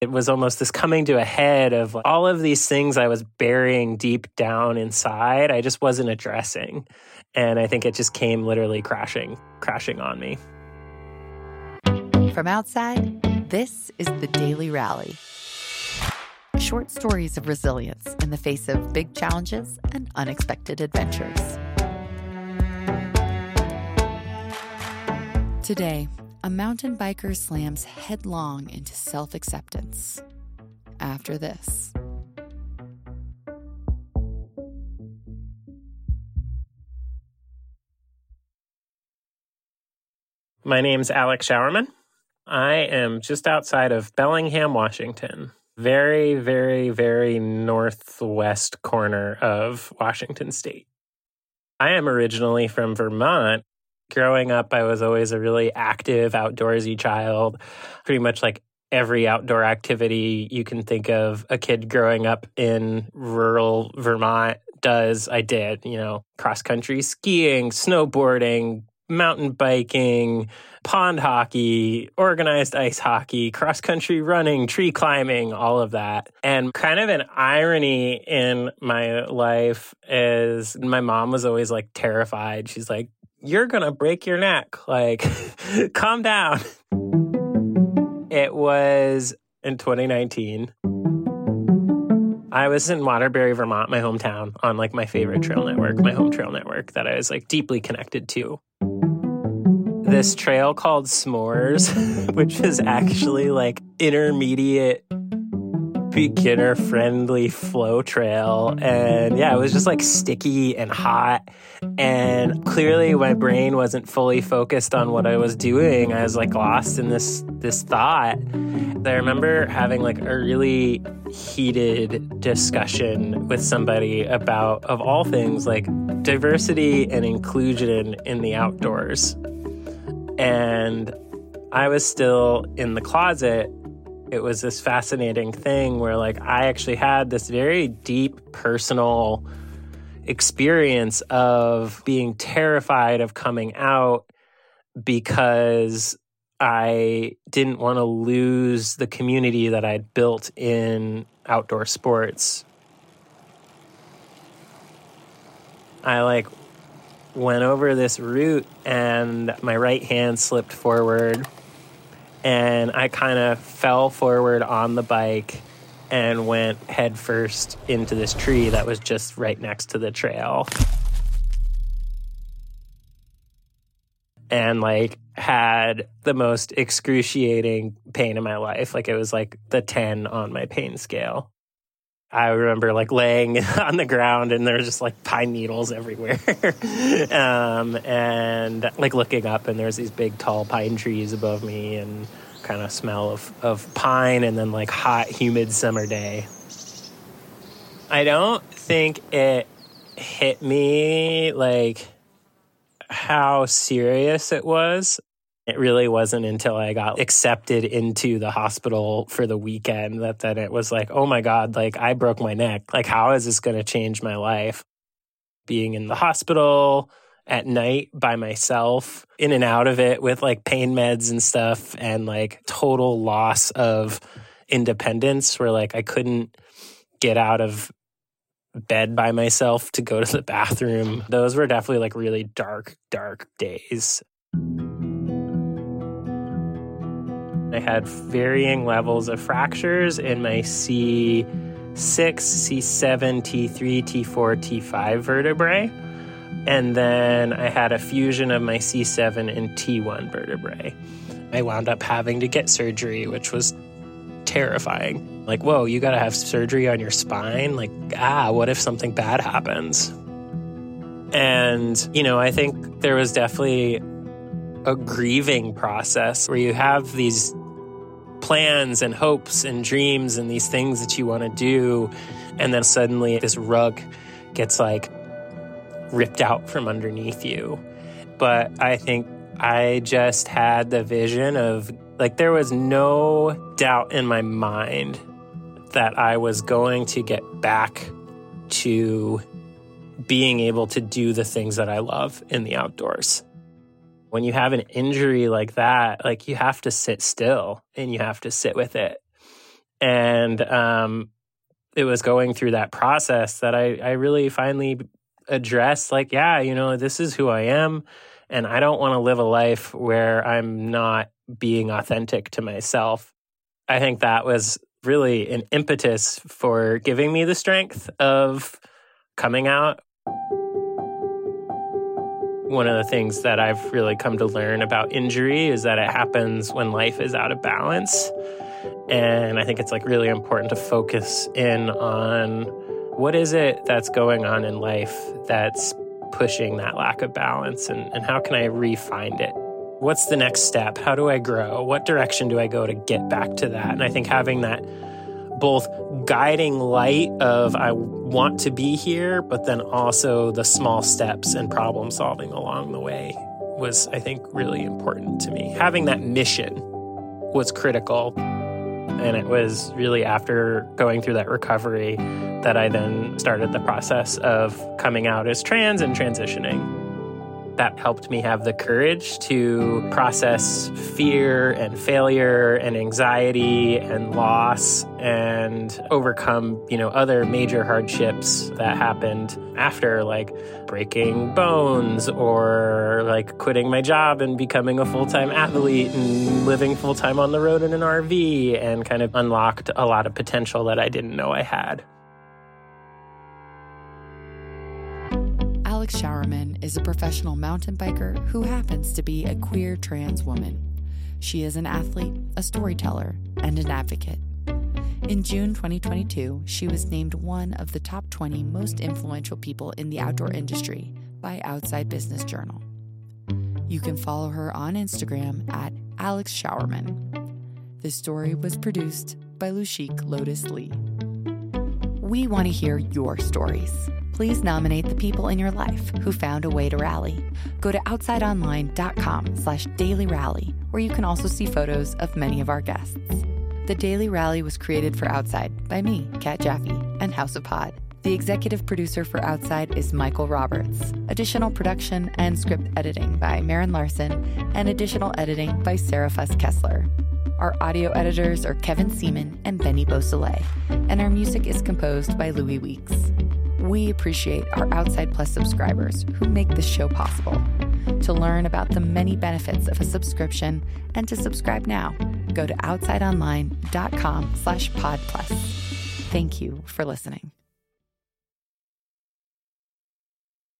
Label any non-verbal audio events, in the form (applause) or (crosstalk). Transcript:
It was almost this coming to a head of all of these things I was burying deep down inside. I just wasn't addressing. And I think it just came literally crashing, crashing on me. From outside, this is the Daily Rally. Short stories of resilience in the face of big challenges and unexpected adventures. Today, a mountain biker slams headlong into self acceptance. After this, My name's Alex Showerman. I am just outside of Bellingham, Washington. Very, very, very northwest corner of Washington state. I am originally from Vermont. Growing up, I was always a really active, outdoorsy child. Pretty much like every outdoor activity you can think of a kid growing up in rural Vermont does, I did. You know, cross country skiing, snowboarding, mountain biking, pond hockey, organized ice hockey, cross country running, tree climbing, all of that. And kind of an irony in my life is my mom was always like terrified. She's like, You're going to break your neck. Like, (laughs) calm down. It was in 2019. I was in Waterbury, Vermont, my hometown, on like my favorite trail network, my home trail network that I was like deeply connected to this trail called S'mores, (laughs) which is actually like intermediate beginner friendly flow trail. And yeah it was just like sticky and hot. And clearly my brain wasn't fully focused on what i was doing. I was like lost in this this thought. I remember having like a really heated discussion with somebody about of all things like diversity and inclusion in the outdoors. And I was still in the closet. It was this fascinating thing where, like, I actually had this very deep personal experience of being terrified of coming out because I didn't want to lose the community that I'd built in outdoor sports. I like went over this route and my right hand slipped forward and I kind of fell forward on the bike and went headfirst into this tree that was just right next to the trail. And like had the most excruciating pain in my life. Like it was like the 10 on my pain scale. I remember like laying (laughs) on the ground and there's just like pine needles everywhere. (laughs) um, and like looking up and there's these big tall pine trees above me and kind of smell of, of pine and then like hot, humid summer day. I don't think it hit me like how serious it was it really wasn't until I got accepted into the hospital for the weekend that then it was like, oh my God, like I broke my neck. Like, how is this going to change my life? Being in the hospital at night by myself, in and out of it with like pain meds and stuff, and like total loss of independence where like I couldn't get out of bed by myself to go to the (laughs) bathroom. Those were definitely like really dark, dark days. I had varying levels of fractures in my C6, C7, T3, T4, T5 vertebrae. And then I had a fusion of my C7 and T1 vertebrae. I wound up having to get surgery, which was terrifying. Like, whoa, you got to have surgery on your spine? Like, ah, what if something bad happens? And, you know, I think there was definitely a grieving process where you have these plans and hopes and dreams and these things that you want to do. And then suddenly this rug gets like ripped out from underneath you. But I think I just had the vision of like, there was no doubt in my mind that I was going to get back to being able to do the things that I love in the outdoors when you have an injury like that, like you have to sit still and you have to sit with it. And um, it was going through that process that I, I really finally addressed, like, yeah, you know, this is who I am. And I don't want to live a life where I'm not being authentic to myself. I think that was really an impetus for giving me the strength of coming out. One of the things that I've really come to learn about injury is that it happens when life is out of balance. And I think it's like really important to focus in on what is it that's going on in life that's pushing that lack of balance and, and how can I re-find it? What's the next step? How do I grow? What direction do I go to get back to that? And I think having that both guiding light of I want to be here, but then also the small steps and problem solving along the way was, I think, really important to me. Having that mission was critical. And it was really after going through that recovery that I then started the process of coming out as trans and transitioning that helped me have the courage to process fear and failure and anxiety and loss and overcome, you know, other major hardships that happened after like breaking bones or like quitting my job and becoming a full-time athlete and living full-time on the road in an RV and kind of unlocked a lot of potential that I didn't know I had. Alex Showerman is a professional mountain biker who happens to be a queer trans woman. She is an athlete, a storyteller, and an advocate. In June 2022, she was named one of the top 20 most influential people in the outdoor industry by Outside Business Journal. You can follow her on Instagram at Alex Showerman. This story was produced by Lushik Lotus Lee. We want to hear your stories please nominate the people in your life who found a way to rally. Go to outsideonline.com slash daily rally, where you can also see photos of many of our guests. The Daily Rally was created for Outside by me, Kat Jaffe, and House of Pod. The executive producer for Outside is Michael Roberts. Additional production and script editing by Marin Larson, and additional editing by Sarah Fuss Kessler. Our audio editors are Kevin Seaman and Benny Beausoleil, and our music is composed by Louis Weeks. We appreciate our Outside Plus subscribers who make this show possible. To learn about the many benefits of a subscription and to subscribe now, go to outsideonline.com slash podplus. Thank you for listening.